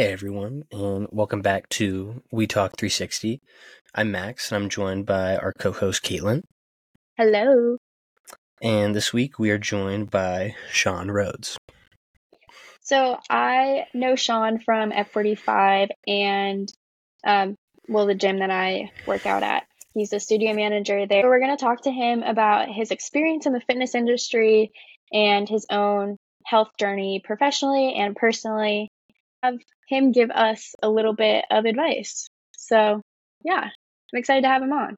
Hey everyone, and welcome back to We Talk 360. I'm Max, and I'm joined by our co-host Caitlin. Hello. And this week we are joined by Sean Rhodes. So I know Sean from F45 and, um, well, the gym that I work out at. He's the studio manager there. We're going to talk to him about his experience in the fitness industry and his own health journey professionally and personally. Have him give us a little bit of advice. So, yeah, I'm excited to have him on.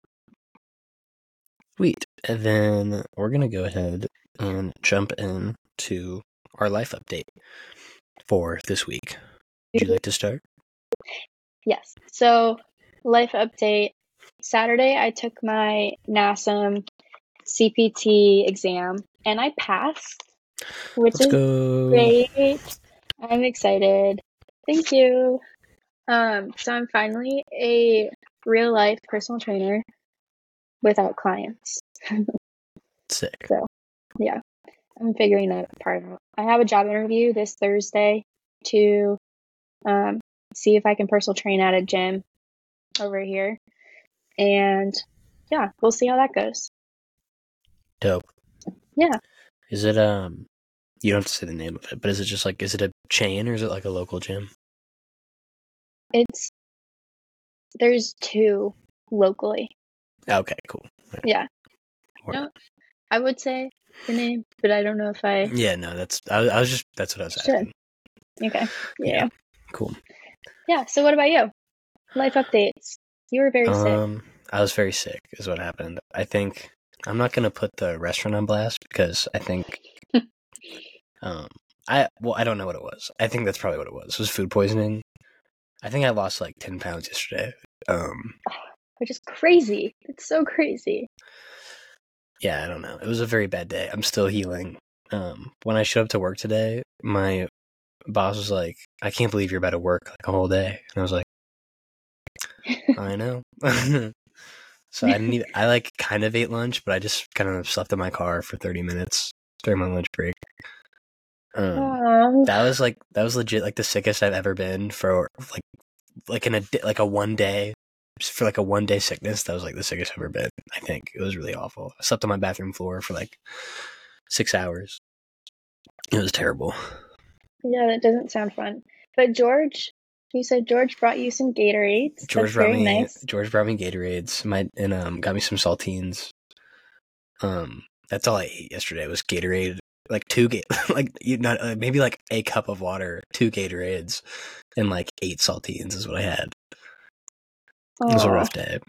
Sweet. And then we're going to go ahead and jump in to our life update for this week. Would you like to start? Yes. So, life update. Saturday, I took my NASM CPT exam and I passed, which Let's is go. great. I'm excited. Thank you. Um, so I'm finally a real life personal trainer without clients. Sick. So, yeah, I'm figuring that part out. I have a job interview this Thursday to um, see if I can personal train at a gym over here. And yeah, we'll see how that goes. Dope. Yeah. Is it um? You don't have to say the name of it, but is it just like is it a chain or is it like a local gym? It's there's two locally. Okay, cool. Yeah. Word. No, I would say the name, but I don't know if I. Yeah, no, that's I, I was just that's what I was Sure. asking. Okay. Yeah. Yeah. Cool. Yeah. So what about you? Life updates. You were very sick. Um, I was very sick, is what happened. I think I'm not gonna put the restaurant on blast because I think, um, I well, I don't know what it was. I think that's probably what it was. It was food poisoning. I think I lost like ten pounds yesterday. Um, Which is crazy. It's so crazy. yeah, I don't know. It was a very bad day. I'm still healing. Um, when I showed up to work today, my boss was like, "I can't believe you're about to work like a whole day," and I was like, "I know." so I didn't. Eat, I like kind of ate lunch, but I just kind of slept in my car for 30 minutes during my lunch break. Um, that was like that was legit like the sickest I've ever been for like like in a like a one day for like a one day sickness. That was like the sickest I've ever been. I think it was really awful. I slept on my bathroom floor for like six hours. It was terrible. Yeah, that doesn't sound fun. But George, you said George brought you some Gatorades. George That's brought very me nice. George brought me Gatorades. My and um got me some saltines. Um, that's all I ate yesterday was Gatorade. Like two ga- like you not uh, maybe like a cup of water, two Gatorades, and like eight saltines is what I had. It was a rough day.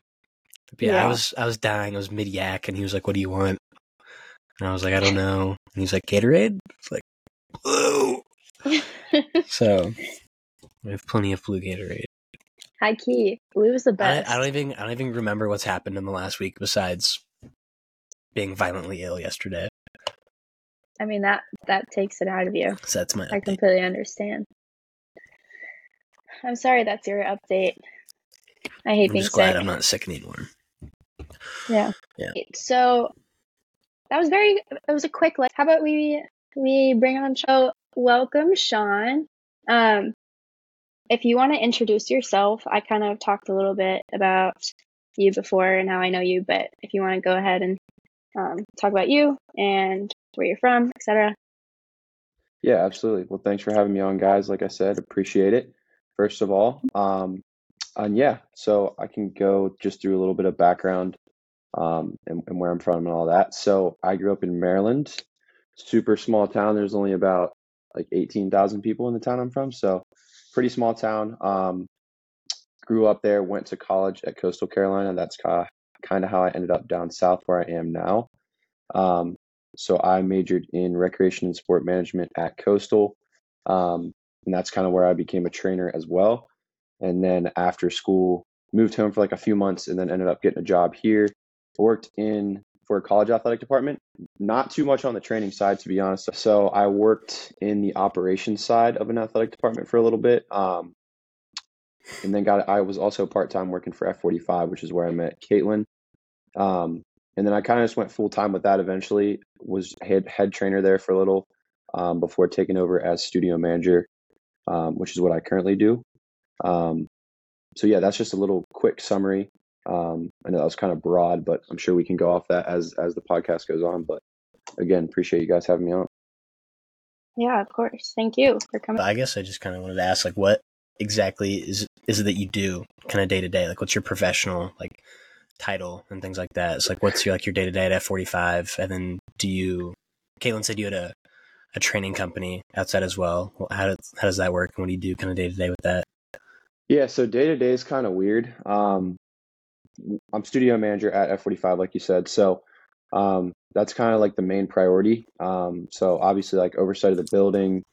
But yeah, I was I was dying. I was mid yak, and he was like, "What do you want?" And I was like, "I don't know." And he's like, "Gatorade." It's like, blue. So we have plenty of blue Gatorade. High key. Blue is the I, best. I don't even I don't even remember what's happened in the last week besides being violently ill yesterday. I mean that that takes it out of you. So that's my I update. completely understand. I'm sorry that's your update. I hate I'm being just glad sick. I'm not sick anymore. Yeah. Yeah. So that was very it was a quick like how about we we bring on show welcome Sean. Um if you want to introduce yourself, I kind of talked a little bit about you before and how I know you, but if you want to go ahead and um, talk about you and where you're from, etc. Yeah, absolutely. Well, thanks for having me on, guys. Like I said, appreciate it. First of all, um, and yeah, so I can go just through a little bit of background um, and, and where I'm from and all that. So I grew up in Maryland, super small town. There's only about like 18,000 people in the town I'm from, so pretty small town. Um, grew up there, went to college at Coastal Carolina. That's kind of how I ended up down south where I am now. Um, so I majored in recreation and sport management at Coastal. Um, and that's kind of where I became a trainer as well. And then after school, moved home for like a few months and then ended up getting a job here. Worked in for a college athletic department, not too much on the training side, to be honest. So I worked in the operations side of an athletic department for a little bit. Um, and then got I was also part time working for F45, which is where I met Caitlin. Um, and then I kind of just went full time with that eventually. Was head head trainer there for a little um, before taking over as studio manager. um, which is what I currently do. Um, so yeah, that's just a little quick summary. Um, I know that was kind of broad, but I'm sure we can go off that as as the podcast goes on. But again, appreciate you guys having me on. Yeah, of course. Thank you for coming. I guess I just kind of wanted to ask, like, what exactly is is it that you do, kind of day to day? Like, what's your professional like title and things like that? It's like, what's your like your day to day at F45, and then do you? Caitlin said you had a a training company outside as well. How does how does that work? And what do you do, kind of day to day with that? Yeah, so day to day is kind of weird. Um, I'm studio manager at F45, like you said. So um, that's kind of like the main priority. Um, so obviously, like oversight of the building,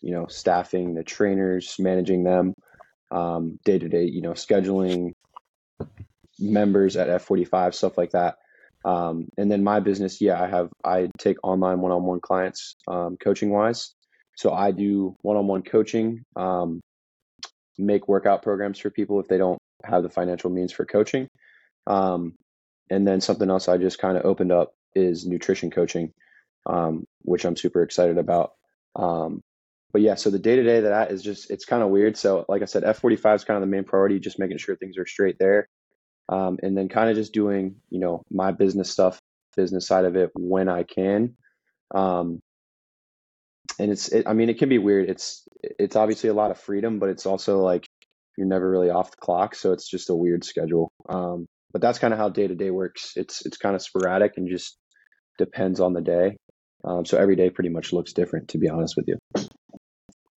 you know, staffing the trainers, managing them, day to day, you know, scheduling members at F45, stuff like that. Um, and then my business, yeah, I have I take online one-on-one clients, um, coaching wise. So I do one-on-one coaching, um, make workout programs for people if they don't have the financial means for coaching. Um, and then something else I just kind of opened up is nutrition coaching, um, which I'm super excited about. Um, but yeah, so the day to day that is just it's kind of weird. So like I said, F45 is kind of the main priority, just making sure things are straight there, um, and then kind of just doing you know my business stuff, business side of it when I can. Um, and it's it, I mean it can be weird. It's it's obviously a lot of freedom, but it's also like you're never really off the clock, so it's just a weird schedule. Um, but that's kind of how day to day works. It's it's kind of sporadic and just depends on the day. Um, so every day pretty much looks different, to be honest with you.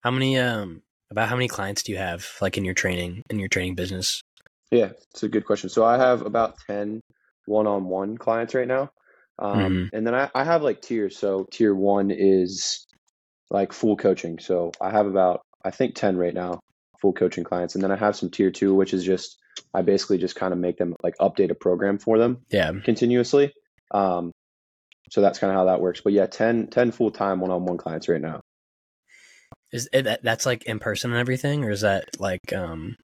How many um about how many clients do you have like in your training in your training business? Yeah, it's a good question. So I have about 10 one-on-one clients right now. Um, mm-hmm. and then I, I have like tiers. So tier one is like full coaching. So I have about I think 10 right now, full coaching clients. And then I have some tier two, which is just I basically just kind of make them like update a program for them yeah continuously. Um, so that's kind of how that works. But yeah, 10, 10 full time one on one clients right now. Is it, that's like in person and everything, or is that like um,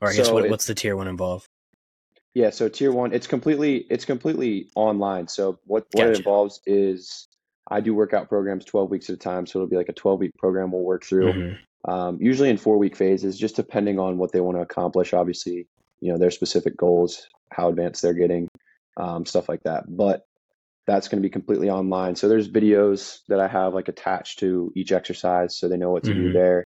or I guess what, what's the tier one involve? Yeah, so tier one, it's completely it's completely online. So what what it involves is I do workout programs twelve weeks at a time. So it'll be like a twelve week program we'll work through. Mm-hmm um, usually in four week phases, just depending on what they want to accomplish. Obviously, you know, their specific goals, how advanced they're getting, um, stuff like that. But that's going to be completely online. So there's videos that I have like attached to each exercise so they know what to mm-hmm. do there.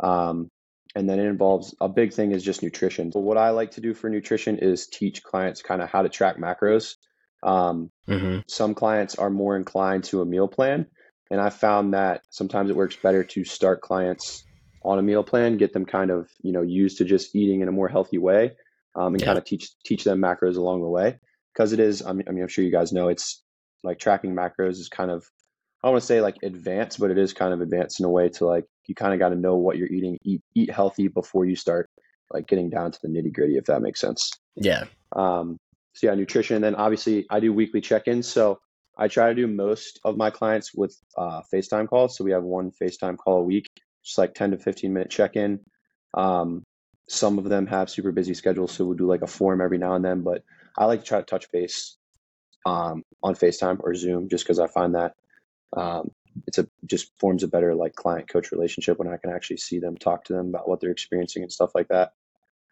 Um, and then it involves a big thing is just nutrition. So what I like to do for nutrition is teach clients kind of how to track macros. Um, mm-hmm. Some clients are more inclined to a meal plan, and I found that sometimes it works better to start clients on a meal plan, get them kind of you know used to just eating in a more healthy way, um, and yeah. kind of teach teach them macros along the way. Because it is, I mean, I mean, I'm sure you guys know it's like tracking macros is kind of I don't want to say like advanced, but it is kind of advanced in a way to like you kind of got to know what you're eating, eat eat healthy before you start like getting down to the nitty gritty, if that makes sense. Yeah. Um. So yeah, nutrition. And then obviously I do weekly check-ins. So I try to do most of my clients with uh, FaceTime calls. So we have one FaceTime call a week just like 10 to 15 minute check in. Um, some of them have super busy schedules, so we'll do like a form every now and then. But I like to try to touch base um, on FaceTime or Zoom just because I find that um, it's a just forms a better like client coach relationship when I can actually see them, talk to them about what they're experiencing and stuff like that.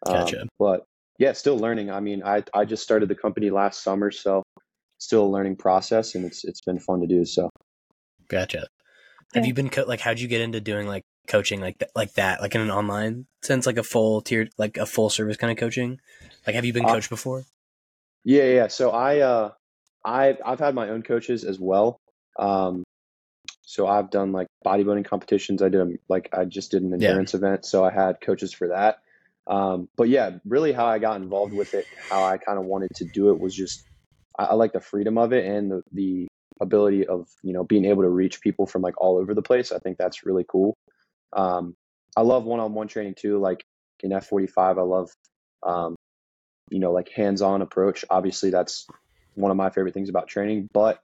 Um, but yeah, still learning. I mean, I I just started the company last summer, so still a learning process, and it's it's been fun to do. So, gotcha. Have you been co- like? How'd you get into doing like coaching like that, like that, like in an online sense, like a full tier, like a full service kind of coaching? Like, have you been uh, coached before? Yeah, yeah. So I, uh, I, I've had my own coaches as well. Um, so I've done like bodybuilding competitions. I did um, like I just did an endurance yeah. event, so I had coaches for that. Um, but yeah, really, how I got involved with it, how I kind of wanted to do it was just I, I like the freedom of it and the the ability of you know being able to reach people from like all over the place. I think that's really cool. Um, I love one-on-one training too. Like in F45, I love, um, you know, like hands-on approach. Obviously, that's one of my favorite things about training. But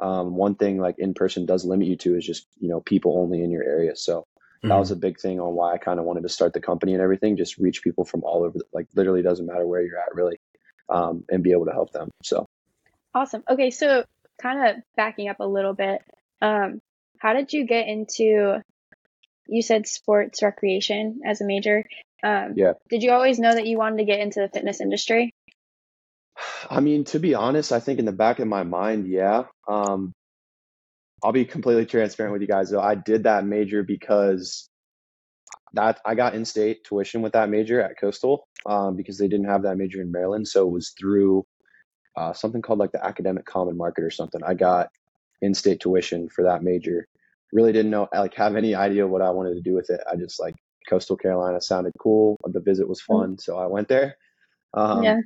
um, one thing like in person does limit you to is just you know people only in your area. So mm-hmm. that was a big thing on why I kind of wanted to start the company and everything. Just reach people from all over. The, like literally doesn't matter where you're at really, um, and be able to help them. So awesome. Okay, so kind of backing up a little bit. Um, how did you get into you said sports recreation as a major. Um, Yeah. Did you always know that you wanted to get into the fitness industry? I mean, to be honest, I think in the back of my mind, yeah. Um, I'll be completely transparent with you guys though. I did that major because that I got in-state tuition with that major at Coastal um, because they didn't have that major in Maryland. So it was through uh, something called like the Academic Common Market or something. I got in-state tuition for that major. Really didn't know like have any idea what I wanted to do with it. I just like Coastal Carolina sounded cool. The visit was fun, so I went there. Um, yeah.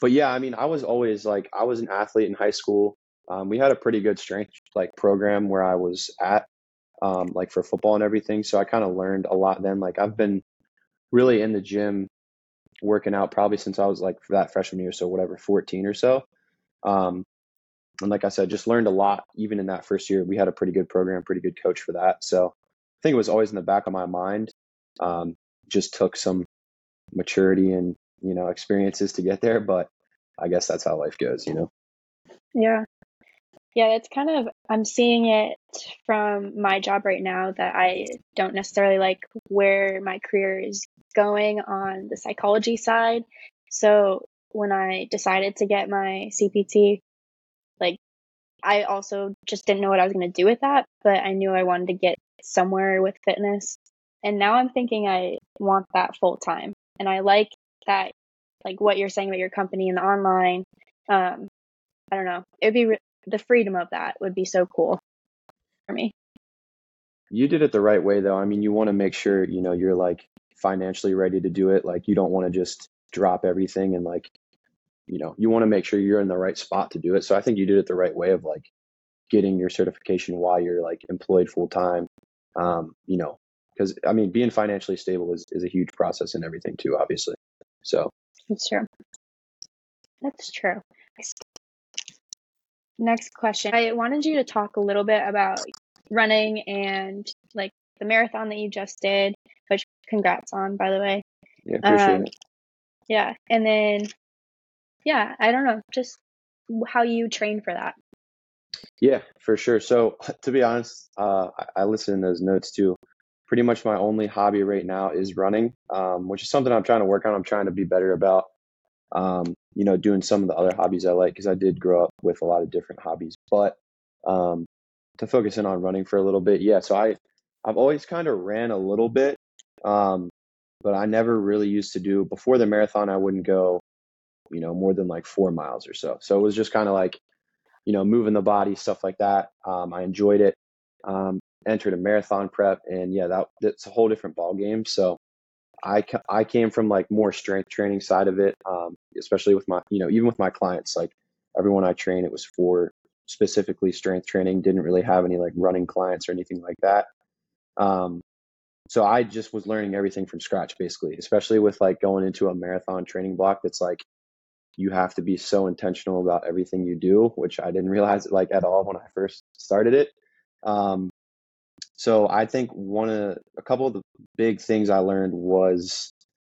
But yeah, I mean, I was always like, I was an athlete in high school. Um, we had a pretty good strength like program where I was at, um, like for football and everything. So I kind of learned a lot then. Like I've been really in the gym working out probably since I was like that freshman year, so whatever, 14 or so. Um, and like I said, just learned a lot even in that first year. We had a pretty good program, pretty good coach for that. So I think it was always in the back of my mind. Um, just took some maturity and you know experiences to get there, but I guess that's how life goes, you know. Yeah. Yeah, it's kind of, I'm seeing it from my job right now that I don't necessarily like where my career is going on the psychology side. So when I decided to get my CPT, like I also just didn't know what I was going to do with that, but I knew I wanted to get somewhere with fitness. And now I'm thinking I want that full time. And I like that, like what you're saying about your company and the online. Um, I don't know. It would be re- the freedom of that would be so cool for me. You did it the right way though. I mean, you want to make sure, you know, you're like financially ready to do it. Like you don't want to just drop everything and like, you know, you want to make sure you're in the right spot to do it. So I think you did it the right way of like getting your certification while you're like employed full time. Um, you know, because I mean, being financially stable is, is a huge process and everything too, obviously. So That's true. That's true. Next question. I wanted you to talk a little bit about running and like the marathon that you just did, which congrats on, by the way. yeah, appreciate Um, it. Yeah. And then, yeah, I don't know, just how you train for that. Yeah, for sure. So to be honest, uh, I, I listen to those notes too. Pretty much my only hobby right now is running, um, which is something I'm trying to work on. I'm trying to be better about, um, you know, doing some of the other hobbies I like because I did grow up with a lot of different hobbies. But um, to focus in on running for a little bit, yeah. So I, I've always kind of ran a little bit, um, but I never really used to do before the marathon. I wouldn't go, you know, more than like four miles or so. So it was just kind of like you know, moving the body, stuff like that. Um, I enjoyed it. Entered a marathon prep, and yeah, that that's a whole different ball game. So I I came from like more strength training side of it, um, especially with my you know even with my clients, like everyone I train, it was for specifically strength training. Didn't really have any like running clients or anything like that. Um, so I just was learning everything from scratch, basically, especially with like going into a marathon training block that's like you have to be so intentional about everything you do, which I didn't realize like at all when I first started it. Um, so I think one of a couple of the big things I learned was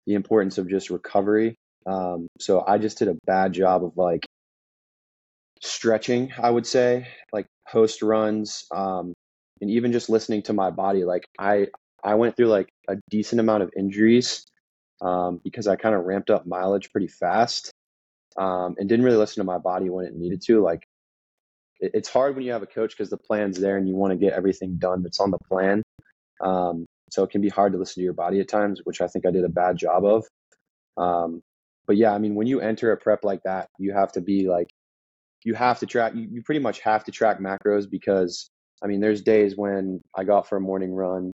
the importance of just recovery. Um, so I just did a bad job of like stretching, I would say, like post runs, um, and even just listening to my body. Like I, I went through like a decent amount of injuries um, because I kind of ramped up mileage pretty fast um, and didn't really listen to my body when it needed to. Like it's hard when you have a coach because the plan's there and you want to get everything done that's on the plan. Um, so it can be hard to listen to your body at times, which I think I did a bad job of. Um, but yeah, I mean, when you enter a prep like that, you have to be like, you have to track, you, you pretty much have to track macros because I mean, there's days when I go out for a morning run,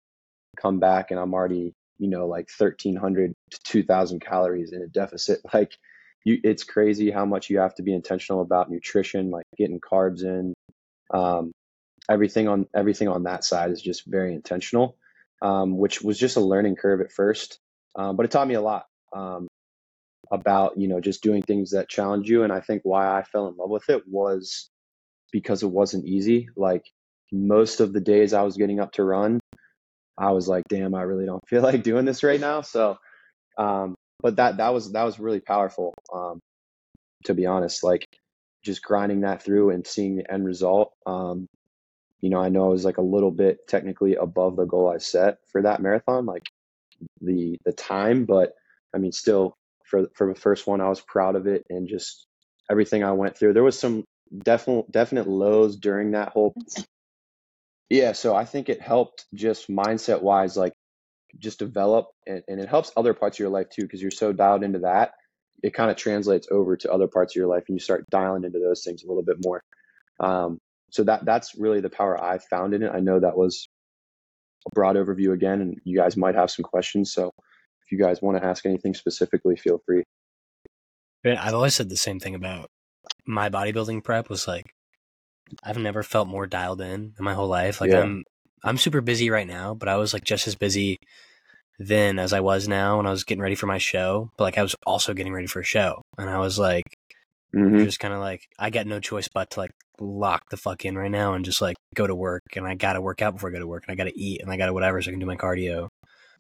come back and I'm already, you know, like 1300 to 2000 calories in a deficit. Like you, it's crazy how much you have to be intentional about nutrition, like getting carbs in. Um, everything on everything on that side is just very intentional, um, which was just a learning curve at first, um, but it taught me a lot um, about you know just doing things that challenge you. And I think why I fell in love with it was because it wasn't easy. Like most of the days I was getting up to run, I was like, damn, I really don't feel like doing this right now. So, um, but that that was that was really powerful. Um, to be honest, like just grinding that through and seeing the end result. Um, you know, I know I was like a little bit technically above the goal I set for that marathon, like the the time, but I mean, still for for the first one, I was proud of it and just everything I went through. There was some definite definite lows during that whole. Yeah, so I think it helped just mindset wise, like just develop, and, and it helps other parts of your life too, because you're so dialed into that. It kind of translates over to other parts of your life, and you start dialing into those things a little bit more. Um, so that that's really the power I found in it. I know that was a broad overview again, and you guys might have some questions. So if you guys want to ask anything specifically, feel free. I've always said the same thing about my bodybuilding prep was like I've never felt more dialed in in my whole life. Like Yeah. I'm I'm super busy right now, but I was like just as busy then as I was now when I was getting ready for my show. But like I was also getting ready for a show. And I was like hmm just kind of like I got no choice but to like lock the fuck in right now and just like go to work and I got to work out before I go to work and I got to eat and I got to whatever so I can do my cardio.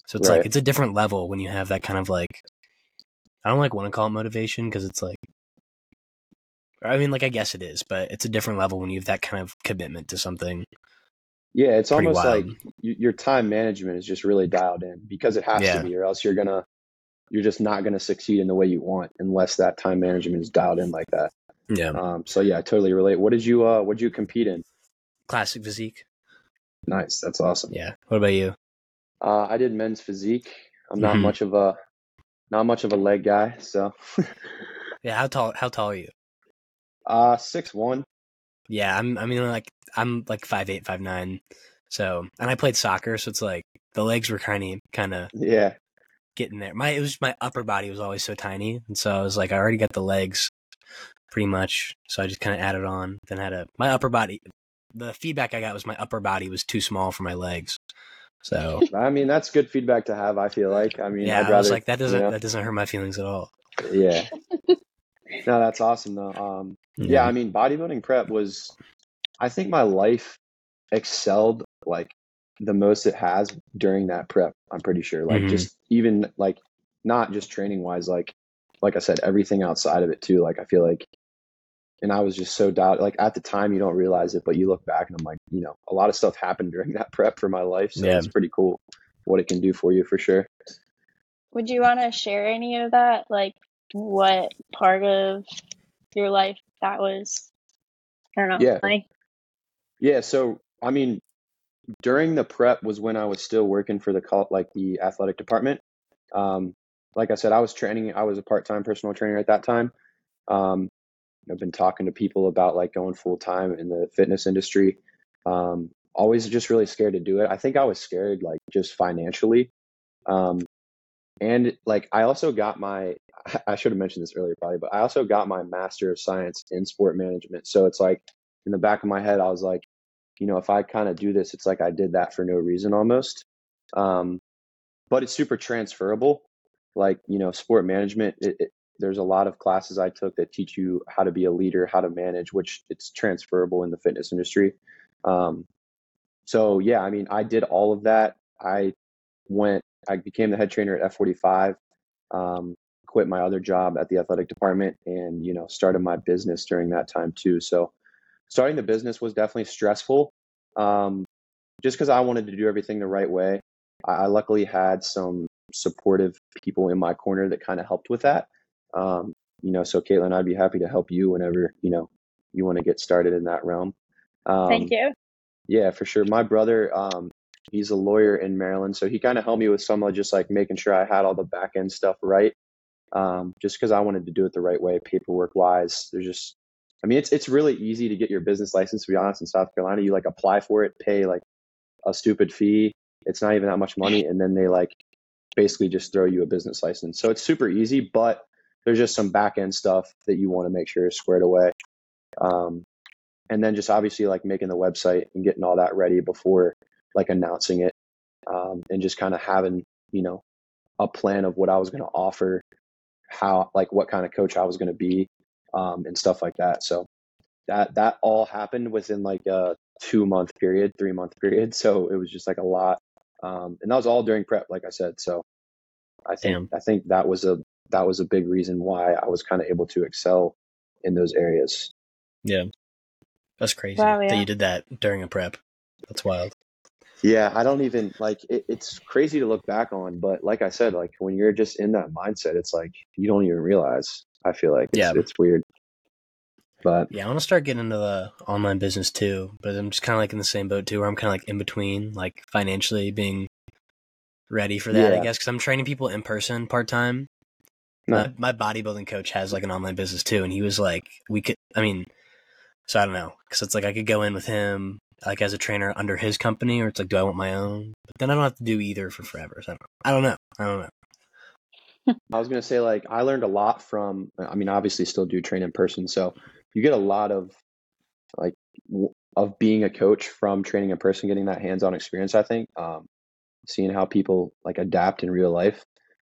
So it's Right. like it's a different level when you have that kind of like I don't like want to call it motivation because it's like I mean like I guess it is, but it's a different level when you have that kind of commitment to something. Yeah, it's Pretty almost wild. like your time management is just really dialed in because it has Yeah. to be, or else you're gonna you're just not gonna succeed in the way you want unless that time management is dialed in like that. Yeah. Um, so yeah, I totally relate. What did you uh what did you compete in? Classic physique. Nice, that's awesome. Yeah. What about you? Uh, I did men's physique. I'm not Mhm. much of a not much of a leg guy, so Yeah, how tall how tall are you? uh six one. Yeah, I'm I mean like I'm like five eight, five nine. So and I played soccer, so it's like the legs were kinda kinda Yeah, getting there. My it was my upper body was always so tiny, and so I was like, I already got the legs pretty much, so I just kind of added on. Then had a my upper body. The feedback I got was my upper body was too small for my legs. So I mean that's good feedback to have. I feel like. I mean, yeah, I'd I rather was like, that doesn't know? that doesn't hurt my feelings at all. Yeah. No, that's awesome though. Um, yeah, I mean, bodybuilding prep was, I think my life excelled like the most it has during that prep. I'm pretty sure. Like Mhm. just even like not just training wise, like like I said, everything outside of it too. Like I feel like, and I was just so doubt. Like at the time, you don't realize it, but you look back and I'm like, you know, a lot of stuff happened during that prep for my life. So Yeah. it's pretty cool what it can do for you for sure. Would you want to share any of that? Like, what part of your life that was? I don't know. Yeah. Like, Yeah, so I mean, during the prep was when I was still working for the like the athletic department. Um, like I said, I was training. I was a part-time personal trainer at that time. Um, I've been talking to people about like going full time in the fitness industry. Um, always just really scared to do it. I think I was scared like just financially. Um, and like I also got my I should have mentioned this earlier probably, but I also got my master of science in sport management. So it's like in the back of my head, I was like, you know, if I kind of do this, it's like I did that for no reason almost. Um, but it's super transferable. Like, you know, sport management, it, it, there's a lot of classes I took that teach you how to be a leader, how to manage, which it's transferable in the fitness industry. Um, so yeah, I mean, I did all of that. I went, I became the head trainer at F45, um, quit my other job at the athletic department and, you know, started my business during that time too. So starting the business was definitely stressful. Um, just because I wanted to do everything the right way. I, luckily had some supportive people in my corner that kind of helped with that. Um, you know, so Caitlin, I'd be happy to help you whenever, you know, you want to get started in that realm. Um, thank you. yeah, for sure. My brother, um, he's a lawyer in Maryland, so he kind of helped me with some of just like making sure I had all the back end stuff right. Um, just because I wanted to do it the right way, paperwork wise. There's just, I mean, it's it's really easy to get your business license. To be honest, in South Carolina, you like apply for it, pay like a stupid fee. It's not even that much money, and then they like basically just throw you a business license. So it's super easy, but there's just some back end stuff that you want to make sure is squared away. Um, and then just obviously like making the website and getting all that ready before like announcing it um, and just kind of having you know a plan of what i was going to offer how like what kind of coach i was going to be um, and stuff like that so that that all happened within like a two month period three month period so it was just like a lot um, and that was all during prep like i said so i think Damn. i think that was a that was a big reason why i was kind of able to excel in those areas Yeah. That's crazy Wow, that you did that during a prep. That's wild. Yeah, I don't even like it, it's crazy to look back on, but like I said, like when you're just in that mindset, it's like you don't even realize. I feel like it's, Yeah. it's weird. But Yeah, I want to start getting into the online business too, but I'm just kind of like in the same boat too, where I'm kind of like in between, like financially being ready for that, I guess, because I'm training people in person part time. no, My, my bodybuilding coach has like an online business too, and he was like, we could, I mean, so I don't know, because it's like I could go in with him like as a trainer under his company, or it's like, do I want my own? But then I don't have to do either for forever. So I don't know. I don't know. I don't know. I was gonna say like I learned a lot from. I mean, obviously, still do train in person, so you get a lot of like of being a coach from training in person, getting that hands-on experience. I think um, seeing how people like adapt in real life.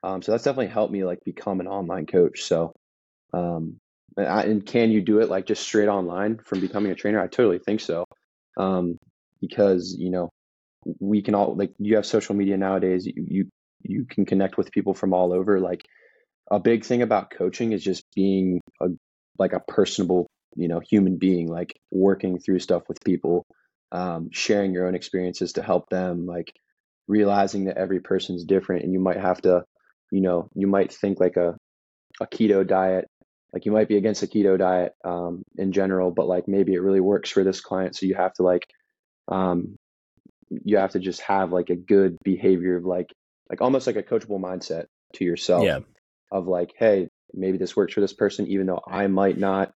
Um, so that's definitely helped me like become an online coach. So, um, and, I, and can you do it like just straight online from becoming a trainer? I totally think so. Um, because you know we can all like you have social media nowadays. You you you can connect with people from all over. Like a big thing about coaching is just being a like a personable you know human being like working through stuff with people um, sharing your own experiences to help them like realizing that every person's different and you might have to you know you might think like a a keto diet like you might be against a keto diet um, in general but like maybe it really works for this client so you have to like um, you have to just have like a good behavior of like like almost like a coachable mindset to yourself Yeah. of like, hey, maybe this works for this person, even though I might not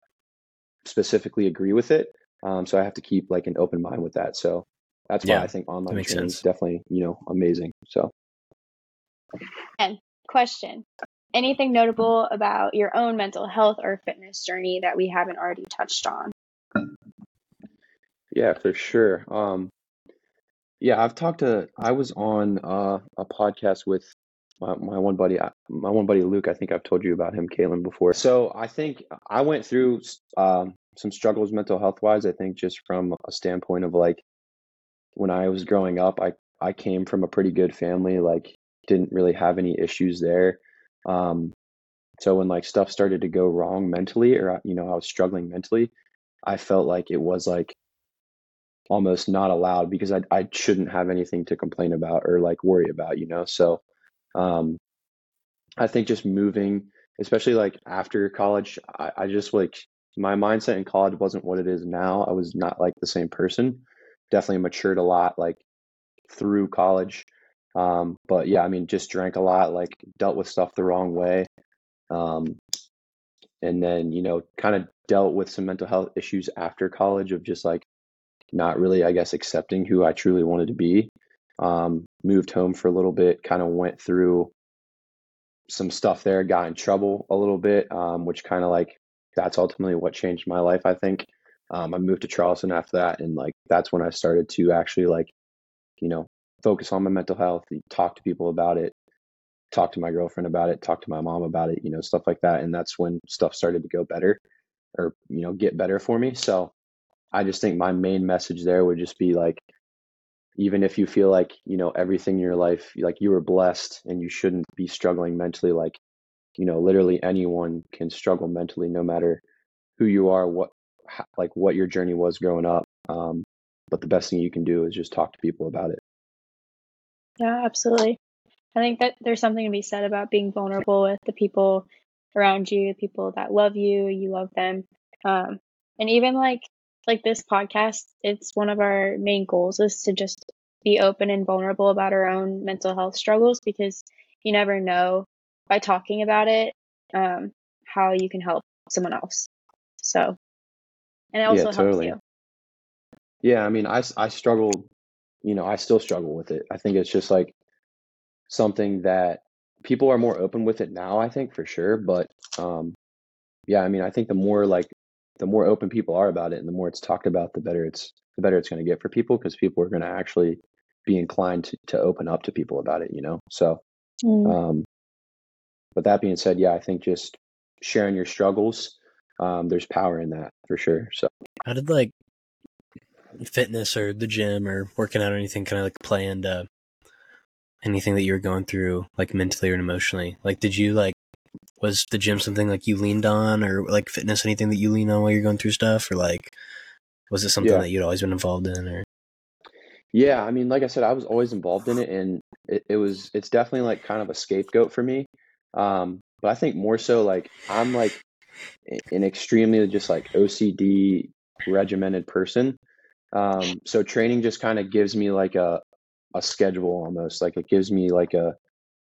specifically agree with it. Um, so I have to keep like an open mind with that. So that's why Yeah, I think online makes training is definitely, you know, amazing. So and Question. Anything notable about your own mental health or fitness journey that we haven't already touched on? yeah, for sure. Um, yeah, I've talked to, I was on uh, a podcast with my, my one buddy, uh, my one buddy Luke. I think I've told you about him, Caitlin, before. So I think I went through um, some struggles mental health wise. I think just from a standpoint of like when I was growing up, I I came from a pretty good family. Like didn't really have any issues there. Um, so when like stuff started to go wrong mentally, or you know I was struggling mentally, I felt like it was like almost not allowed because I I shouldn't have anything to complain about or like worry about, you know. So um, I think just moving, especially like after college, I, I just like my mindset in college wasn't what it is now. I was not like the same person. Definitely matured a lot like through college. Um, but yeah, I mean, just drank a lot, like dealt with stuff the wrong way. Um, and then, you know, kind of dealt with some mental health issues after college of just like not really, I guess, accepting who I truly wanted to be. Um, moved home for a little bit, kind of went through some stuff there, got in trouble a little bit, um, which kind of like that's ultimately what changed my life, I think. Um, I moved to Charleston after that, and like that's when I started to actually like, you know, focus on my mental health, talk to people about it, talk to my girlfriend about it, talk to my mom about it, you know, stuff like that. And that's when stuff started to go better or, you know, get better for me. So I just think my main message there would just be like, even if you feel like, you know, everything in your life, like you were blessed and you shouldn't be struggling mentally, like, you know, literally anyone can struggle mentally no matter who you are, what, like what your journey was growing up. Um, but the best thing you can do is just talk to people about it. Yeah, absolutely. I think that there's something to be said about being vulnerable with the people around you, the people that love you, you love them. Um, and even like like this podcast, it's one of our main goals is to just be open and vulnerable about our own mental health struggles because you never know by talking about it um, how you can help someone else. So, and it Yeah, also helps you. Yeah, I mean, I, I struggled, you know, I still struggle with it. I think it's just like something that people are more open with it now, I think for sure. But um, yeah, I mean, I think the more like the more open people are about it and the more it's talked about, the better it's the better it's going to get for people because people are going to actually be inclined to, to open up to people about it, you know? So, Mm. um, but that being said, yeah, I think just sharing your struggles, um, there's power in that for sure. So, How did like fitness or the gym or working out or anything kind of like play into anything that you were going through, like mentally or emotionally? Like, did you like was the gym something like you leaned on, or like fitness anything that you lean on while you're going through stuff, or like was it something Yeah. that you'd always been involved in? Or Yeah, I mean, like I said, I was always involved in it, and it, it was it's definitely like kind of a scapegoat for me. Um, but I think more so like I'm like an extremely just like OCD regimented person. Um, so training just kind of gives me like a a schedule almost like it gives me like a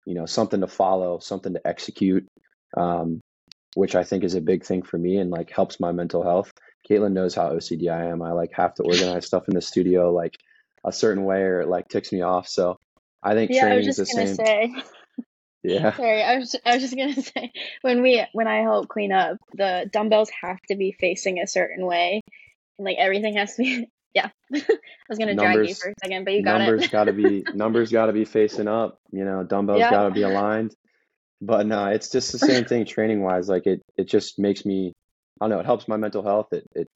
you know something to follow, something to execute, um, which I think is a big thing for me and like helps my mental health. Caitlin knows how OCD I am. I like have to organize stuff in the studio like a certain way or it like ticks me off. So I think Yeah, I was training is the same. say. Yeah. Sorry, I was I was just gonna say when we when I help clean up, the dumbbells have to be facing a certain way, and like everything has to be. Yeah, I was gonna drag you for a second, but you got numbers it. got to be numbers got to be facing up, you know, dumbbells Yeah, got to be aligned. But no, it's just the same thing training wise. Like it it just makes me I don't know, it helps my mental health. It it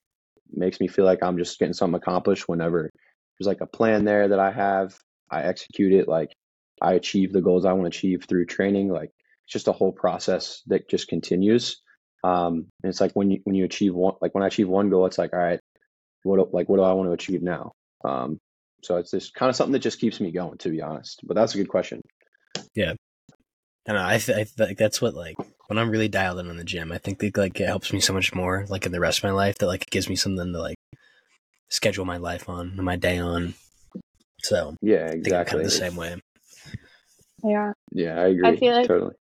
makes me feel like I'm just getting something accomplished whenever there's like a plan there that I have, I execute it, like I achieve the goals I want to achieve through training. Like it's just a whole process that just continues. Um, and it's like when you when you achieve one, like when I achieve one goal, it's like, all right, what do- like what do I want to achieve now? Um, so it's just kind of something that just keeps me going, to be honest. But that's a good question. Yeah, I don't know. I, th- I th- like that's what like when I'm really dialed in on the gym. I think that, like it helps me so much more like in the rest of my life that like it gives me something to like schedule my life on and my day on. So Yeah, I think kind exactly. of the same way. yeah. Yeah, I agree. feel like- totally.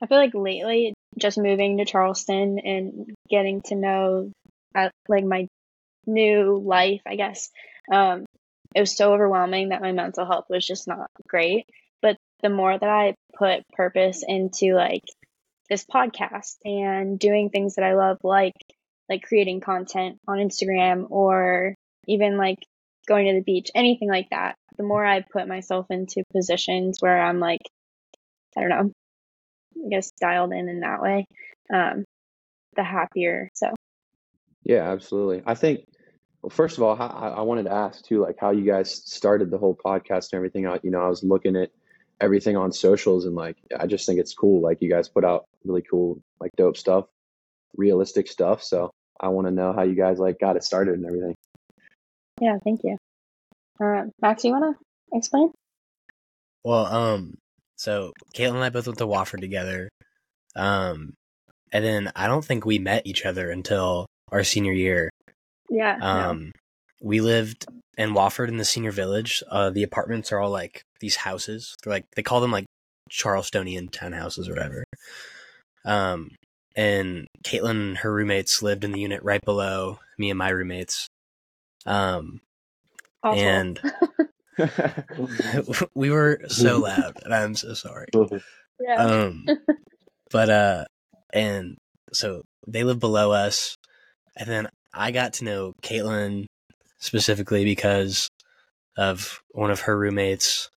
I feel like lately, just moving to Charleston and getting to know, uh, like my new life, I guess. Um, it was so overwhelming that my mental health was just not great. But the more that I put purpose into like this podcast and doing things that I love, like like creating content on Instagram or even like going to the beach, anything like that, the more I put myself into positions where I'm like, I don't know, I guess dialed in in that way, um, the happier. So Yeah, absolutely. I think, well, first of all, I I wanted to ask too, like how you guys started the whole podcast and everything. I, you know, I was looking at everything on socials and like, I just think it's cool. Like you guys put out really cool, like dope stuff, realistic stuff. So I want to know how you guys like got it started and everything. yeah, thank you. Uh, Max, you want to explain? Well, um, so Caitlin and I both went to Wofford together. Um, and then I don't think we met each other until our senior year. Yeah. no. Um, we lived in Wofford in the senior village. Uh, the apartments are all like these houses. They're like they call them like Charlestonian townhouses or whatever. Um, and Caitlin and her roommates lived in the unit right below me and my roommates. Um, Awful. and we were so loud, and I'm so sorry. yeah. Um, but uh, and so they live below us, and then I got to know Caitlin specifically because of one of her roommates.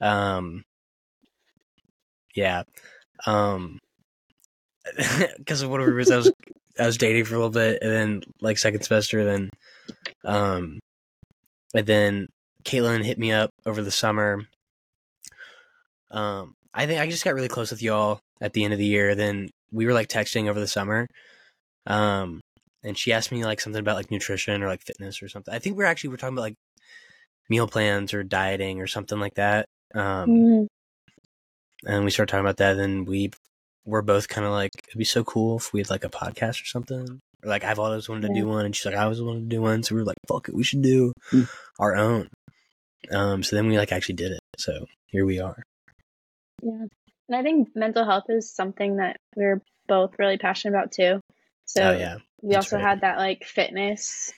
Um, yeah, um, because of one of her roommates I was I was dating for a little bit, and then like second semester, then um, and then Caitlin hit me up over the summer. Um, I think I just got really close with y'all at the end of the year. Then we were like texting over the summer. Um, and she asked me like something about like nutrition or like fitness or something. I think we are actually we are talking about like meal plans or dieting or something like that. Um, Mhm. and we started talking about that. And we were both kind of like, it'd be so cool if we had like a podcast or something. Or like I've always wanted to Yeah. do one, and she's like, I always wanted to do one. So we were like, fuck it, we should do Hmm. our own. Um, so then we like actually did it. So here we are. Yeah. And I think mental health is something that we're both really passionate about too. So oh yeah, we that's also right. had that like fitness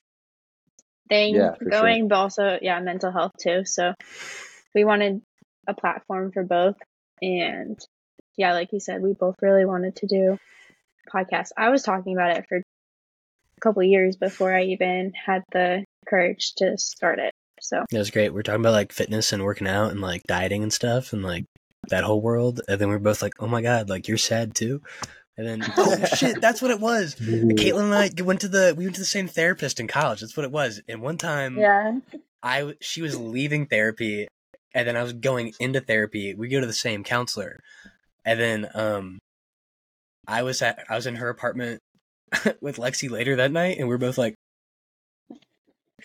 thing Yeah, for sure. going, but also yeah, mental health too. So we wanted a platform for both, and yeah, like you said, we both really wanted to do podcasts. I was talking about it for a couple years before I even had the courage to start it. So It was great. We are talking about like fitness and working out and like dieting and stuff and like that whole world. And then we are both like, oh my God, like you're sad too. And then, oh shit, that's what it was. Caitlin and I went to the, we went to the same therapist in college. That's what it was. And one time yeah, I, w- she was leaving therapy and then I was going into therapy. We go to the same counselor. And then, um, I was at, I was in her apartment with Lexi later that night and we are both like,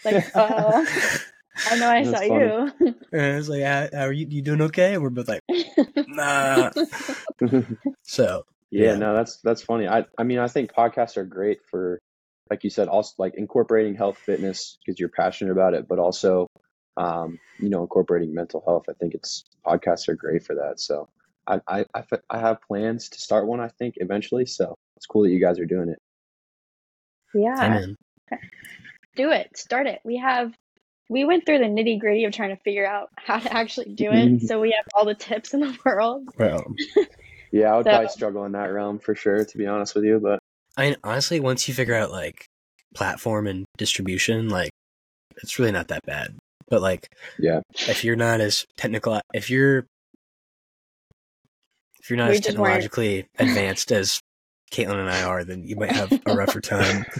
like oh I know I That's saw funny. you. And I was like, how, how are you? You doing okay? And we're both like, nah. So Yeah, Yeah. no, that's that's funny. I I mean, I think podcasts are great for, like you said, also like incorporating health fitness because you're passionate about it, but also, um, you know, incorporating mental health. I think it's podcasts are great for that. So I I I, I have plans to start one. I think eventually. So it's cool that you guys are doing it. yeah. amen. do it start it we have we went through the nitty gritty of trying to figure out how to actually do it so we have all the tips in the world Well, Yeah, I would So- probably struggle in that realm for sure, to be honest with you. But I mean, honestly, once you figure out like platform and distribution, like it's really not that bad. But like, yeah, if you're not as technical, if you're if you're not We as just weren't. technologically advanced as Caitlin and I are, then you might have a rougher time.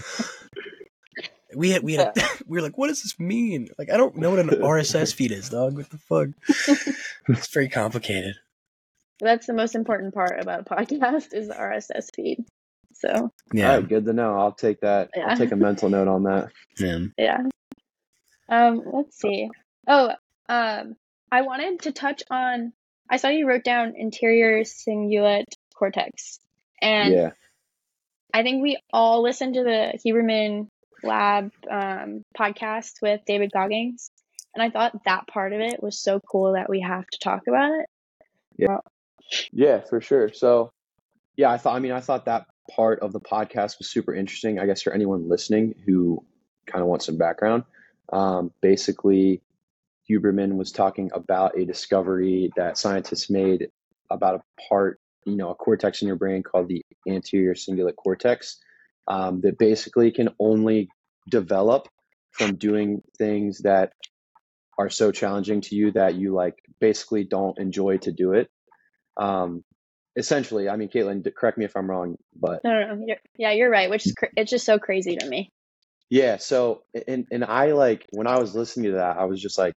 We had we had we were like, what does this mean? Like, I don't know what an RSS feed is, dog. What the fuck? it's very complicated. That's the most important part about a podcast is the rss feed so Yeah, all right, good to know. I'll take that. Yeah. I'll take a mental note on that. yeah. yeah um let's see oh um i wanted to touch on i saw you wrote down anterior cingulate cortex and yeah, I think we all listened to the Huberman Lab um, podcast with David Goggins, and I thought that part of it was so cool that we have to talk about it. Yeah, for sure. So, yeah, I thought, I mean, I thought that part of the podcast was super interesting. I guess for anyone listening who kind of wants some background, um, basically, Huberman was talking about a discovery that scientists made about a part, you know, a cortex in your brain called the anterior cingulate cortex um, that basically can only develop from doing things that are so challenging to you that you like basically don't enjoy to do it um, essentially, I mean, Caitlin, correct me if I'm wrong, but No, no, no. You're, yeah, you're right. Which is cr- it's just so crazy to me. yeah. So, and and I like when I was listening to that, I was just like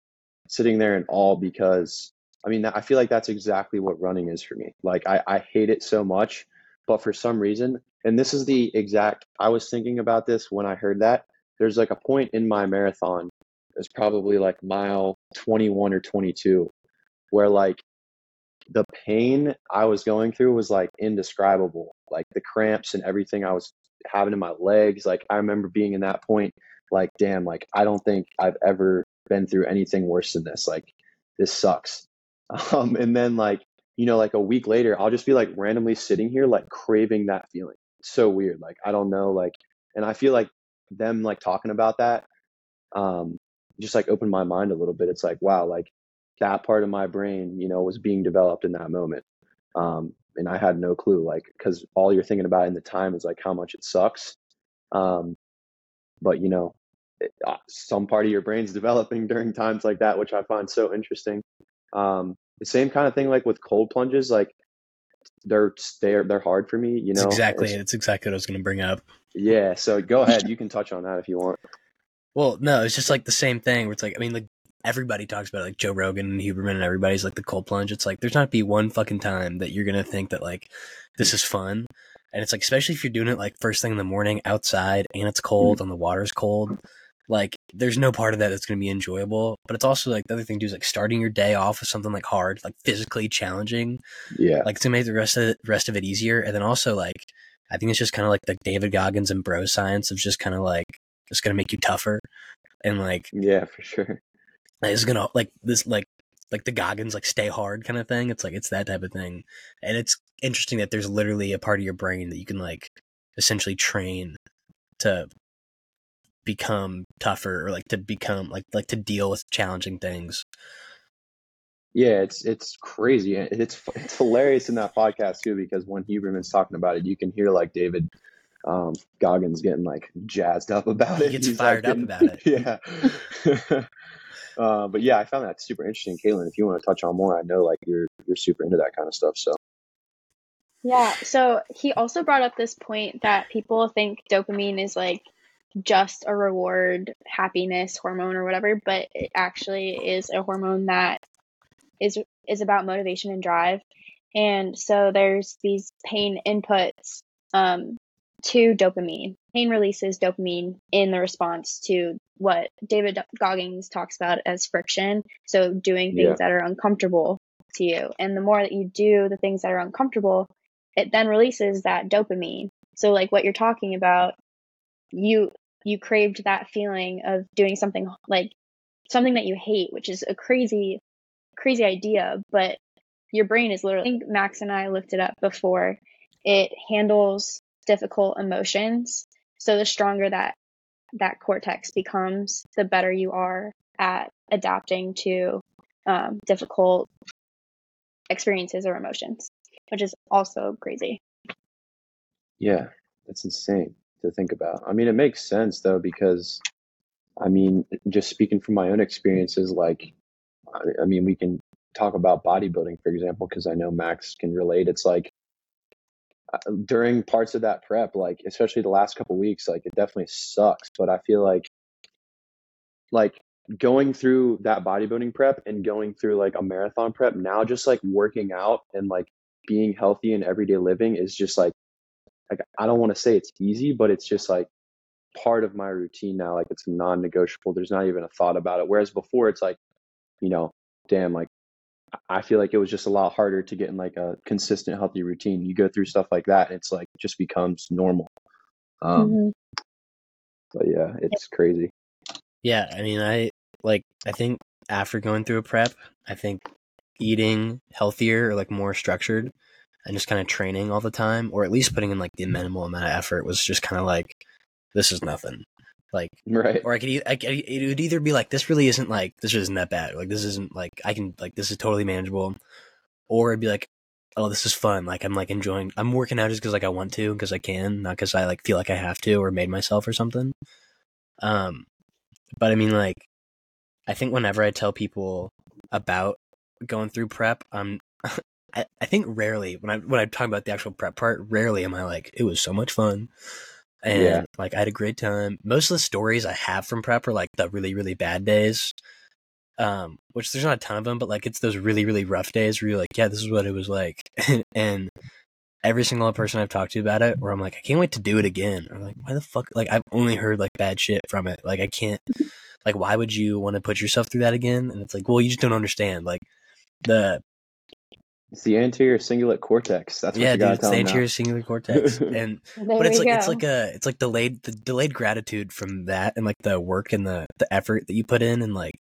sitting there in awe because I mean, I feel like that's exactly what running is for me. Like, I I hate it so much, but for some reason, and this is the exact. I was thinking about this when I heard that. There's like a point in my marathon. It's probably like mile 21 or 22, where like the pain I was going through was like indescribable. Like the cramps and everything I was having in my legs. Like I remember being in that point, like, damn, like I don't think I've ever been through anything worse than this. Like this sucks. Um, and then like, you know, like a week later, I'll just be like randomly sitting here, like craving that feeling. It's so weird. Like, I don't know. Like, and I feel like them like talking about that, um, just like opened my mind a little bit. It's like, wow, like that part of my brain, you know, was being developed in that moment. Um, and I had no clue, like, because all you're thinking about in the time is like how much it sucks. Um, but you know, it, uh, some part of your brain's developing during times like that, which I find so interesting. Um, the same kind of thing, like with cold plunges, like they're they're they're hard for me. You It's know, exactly It's- it's exactly what I was going to bring up. yeah. So go ahead, you can touch on that if you want. Well, no, it's just like the same thing where it's like I mean, like everybody talks about it, like Joe Rogan and Huberman and everybody's like the cold plunge. It's like there's not be one fucking time that you're gonna think that like this is fun, and it's like especially if you're doing it like first thing in the morning outside and it's cold mm. and the water's cold. Like there's no part of that that's gonna be enjoyable. But it's also like the other thing too is like starting your day off with something like hard, like physically challenging. Yeah, Like to make the rest of it, rest of it easier, and then also like I think it's just kind of like the David Goggins and bro science of just kind of like it's gonna make you tougher and like yeah, for sure. It's gonna like this like like the Goggins like stay hard kind of thing. It's like it's that type of thing, and it's interesting that there's literally a part of your brain that you can like essentially train to become tougher or like to become like like to deal with challenging things. Yeah, it's it's crazy. and It's it's hilarious in that podcast too because when Huberman's talking about it, you can hear like David um, Goggins getting like jazzed up about He it. gets He's, fired like, up about Yeah. uh, but yeah, I found that super interesting, Caitlin. If you want to touch on more, I know like you're you're super into that kind of stuff. So Yeah. So he also brought up this point that people think dopamine is like just a reward, happiness hormone or whatever, but it actually is a hormone that is is about motivation and drive. And so there's these pain inputs um, to dopamine. Pain releases dopamine in the response to what David Goggins talks about as friction. So doing things Yeah. that are uncomfortable to you. And the more that you do the things that are uncomfortable, it then releases that dopamine. So like what you're talking about, you you craved that feeling of doing something like something that you hate, which is a crazy crazy idea, but your brain is literally I think Max and I looked it up before. It handles difficult emotions. So the stronger that that cortex becomes, the better you are at adapting to um, difficult experiences or emotions, which is also crazy. Yeah, that's insane to think about. I mean, it makes sense though, because I mean, just speaking from my own experiences, like, I, mean, we can talk about bodybuilding, for example, because I know Max can relate. It's like Uh, during parts of that prep, like, especially the last couple weeks, like, it definitely sucks. But I feel like, like, going through that bodybuilding prep and going through like a marathon prep now, just like working out and like being healthy in everyday living is just like, like I don't want to say it's easy, but it's just like part of my routine now. Like it's non-negotiable. There's not even a thought about it. Whereas before, it's like, you know, damn, like I feel like it was just a lot harder to get in like a consistent, healthy routine. You go through stuff like that, and it's like it just becomes normal. Um, Mhm. But yeah, it's crazy. Yeah, I mean, I like. I think after going through a prep, I think eating healthier or like more structured, and just kind of training all the time, or at least putting in like the minimal amount of effort, was just kind of like, this is nothing. Like, Right. or I could, I could, it would either be like, this really isn't like, this isn't that bad. Like, this isn't like, I can like, this is totally manageable, or it'd be like, oh, this is fun. Like, I'm like enjoying. I'm working out just because like I want to, because I can, not because I like feel like I have to or made myself or something. Um, but I mean, like, I think whenever I tell people about going through prep, um, I, I think rarely when I when I talk about the actual prep part, rarely am I like, it was so much fun, and Yeah. like I had a great time. Most of the stories I have from prep are like the really really bad days, um, which there's not a ton of them, but like it's those really really rough days where you're like, yeah, this is what it was like, and every single person I've talked to about it, where I'm like, I can't wait to do it again. Or like, why the fuck? Like, I've only heard like bad shit from it. Like, I can't. Like, why would you want to put yourself through that again? And it's like, well, you just don't understand. Like, the It's the anterior cingulate cortex. That's what yeah, you dude, gotta it's tell the 'em now. anterior cingulate cortex, and but it's we like it's like a it's like delayed the delayed gratitude from that and like the work and the the effort that you put in and like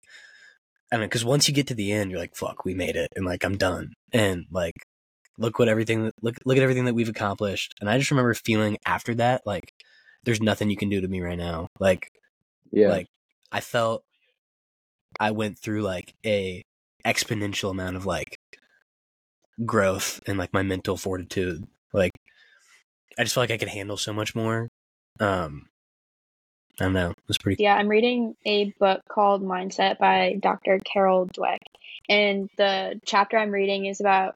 I don't know because once you get to the end you're like fuck we made it and like I'm done and like look what everything look look at everything that we've accomplished and I just remember feeling after that like there's nothing you can do to me right now like Yeah. like I felt I went through like a exponential amount of like growth and like my mental fortitude. Like I just felt like I could handle so much more. Um I don't know. It was pretty Yeah, I'm reading a book called Mindset by Dr. Carol Dweck. And the chapter I'm reading is about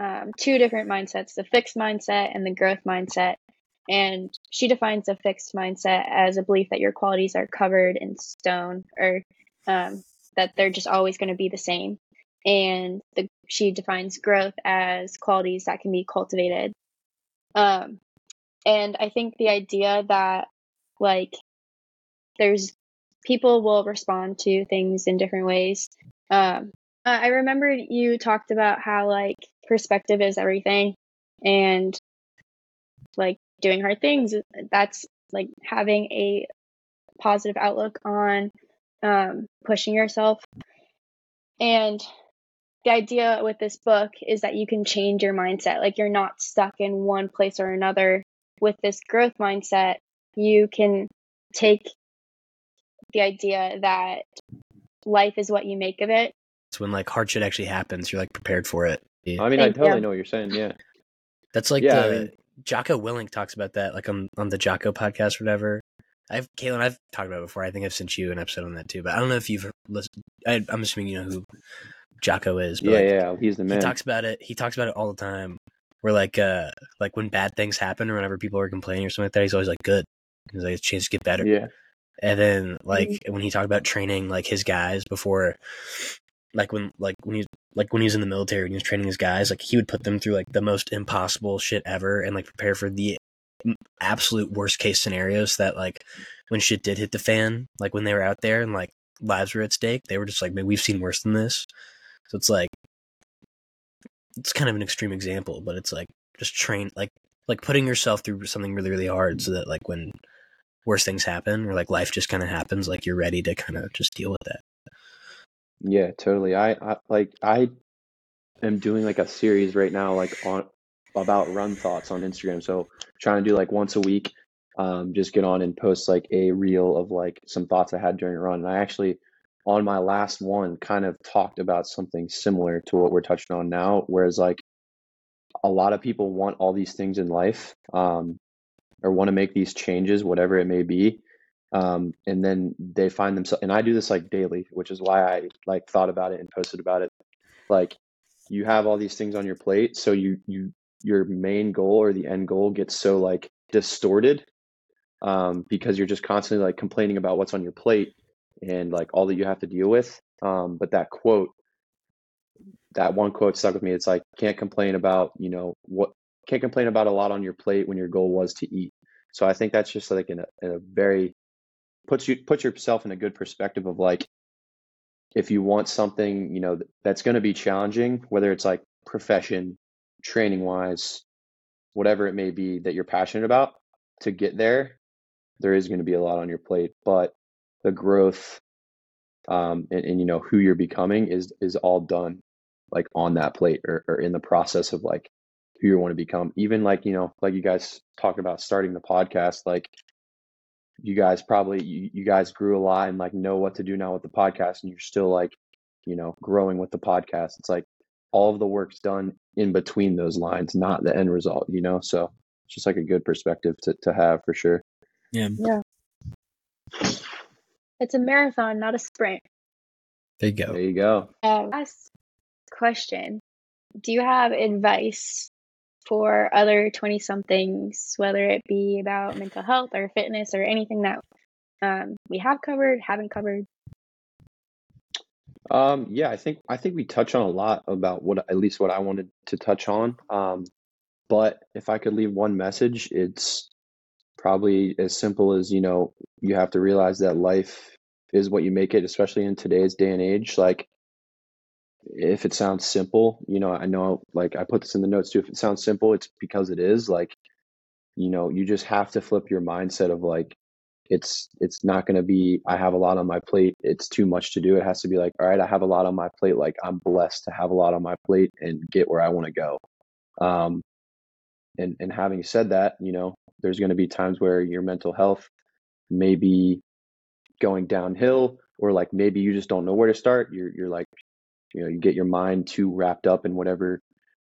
um, two different mindsets the fixed mindset and the growth mindset. And she defines a fixed mindset as a belief that your qualities are covered in stone or um, that they're just always going to be the same. And the, she defines growth as qualities that can be cultivated. Um, and I think the idea that, like, there's people will respond to things in different ways. Um, I remember you talked about how like perspective is everything, and like doing hard things. That's like having a positive outlook on um, pushing yourself. And the idea with this book is that you can change your mindset. Like you're not stuck in one place or another. With this growth mindset, you can take the idea that life is what you make of it. it's when like hard shit actually happens, you're like prepared for it. I mean, I totally you. know what you're saying. Yeah. That's like Yeah, I the mean- Jocko Willink talks about that, like on on the Jocko podcast or whatever. I've Caitlin, I've talked about it before. I think I've sent you an episode on that too, but I don't know if you've listened. I, I'm assuming you know who Jocko is. But Yeah, like, yeah. He's the man. he talks about it. He talks about it all the time. Where like uh like when bad things happen or whenever people are complaining or something like that, he's always like good. He's like it's a chance to get better. yeah. And then like Mm-hmm. when he talked about training like his guys before like when like when he like when he was in the military and he was training his guys, like he would put them through like the most impossible shit ever and like prepare for the absolute worst case scenarios that like when shit did hit the fan, like when they were out there and like lives were at stake, they were just like, man, we've seen worse than this. So it's like it's kind of an extreme example, but it's like just train like like putting yourself through something really really hard so that like when worse things happen or like life just kind of happens, like you're ready to kind of just deal with that. Yeah, totally. I, I like I am doing like a series right now, like on about run thoughts on Instagram. So trying to do like once a week, um, just get on and post like a reel of like some thoughts I had during a run. And I actually on my last one kind of talked about something similar to what we're touching on now. Whereas like a lot of people want all these things in life, um, or want to make these changes, whatever it may be. Um, and then they find themselves, and I do this like daily, which is why I like thought about it and posted about it. Like you have all these things on your plate, so you you your main goal or the end goal gets so like distorted um, because you're just constantly like complaining about what's on your plate and like all that you have to deal with. Um, but that quote, that one quote stuck with me. It's like can't complain about you know what can't complain about a lot on your plate when your goal was to eat. So I think that's just like in a, in a very puts you put yourself in a good perspective of like if you want something you know that's going to be challenging, whether it's like profession, training wise, whatever it may be that you're passionate about, to get there, there is going to be a lot on your plate. But the growth um, and, and you know who you're becoming is is all done like on that plate or, or in the process of like who you want to become even like you know like you guys talked about starting the podcast like you guys probably you, you guys grew a lot and like know what to do now with the podcast and you're still like you know growing with the podcast it's like all of the work's done in between those lines not the end result you know so it's just like a good perspective to, to have for sure Yeah. Yeah. It's a marathon, not a sprint. There you go. there you go Um, last question. Do you have advice for other 20 somethings, whether it be about mental health or fitness or anything that um, we have covered, haven't covered? Um, yeah, I think I think we touch on a lot about what at least what I wanted to touch on. Um, but if I could leave one message, it's probably as simple as, you know, you have to realize that life is what you make it, especially in today's day and age. Like if it sounds simple, you know, I know like I put this in the notes too. If it sounds simple, it's because it is. Like, you know, you just have to flip your mindset of like it's it's not going to be i have a lot on my plate it's too much to do it has to be like all right i have a lot on my plate like i'm blessed to have a lot on my plate and get where i want to go um and and having said that you know there's going to be times where your mental health may be going downhill or like maybe you just don't know where to start you're you're like you know you get your mind too wrapped up in whatever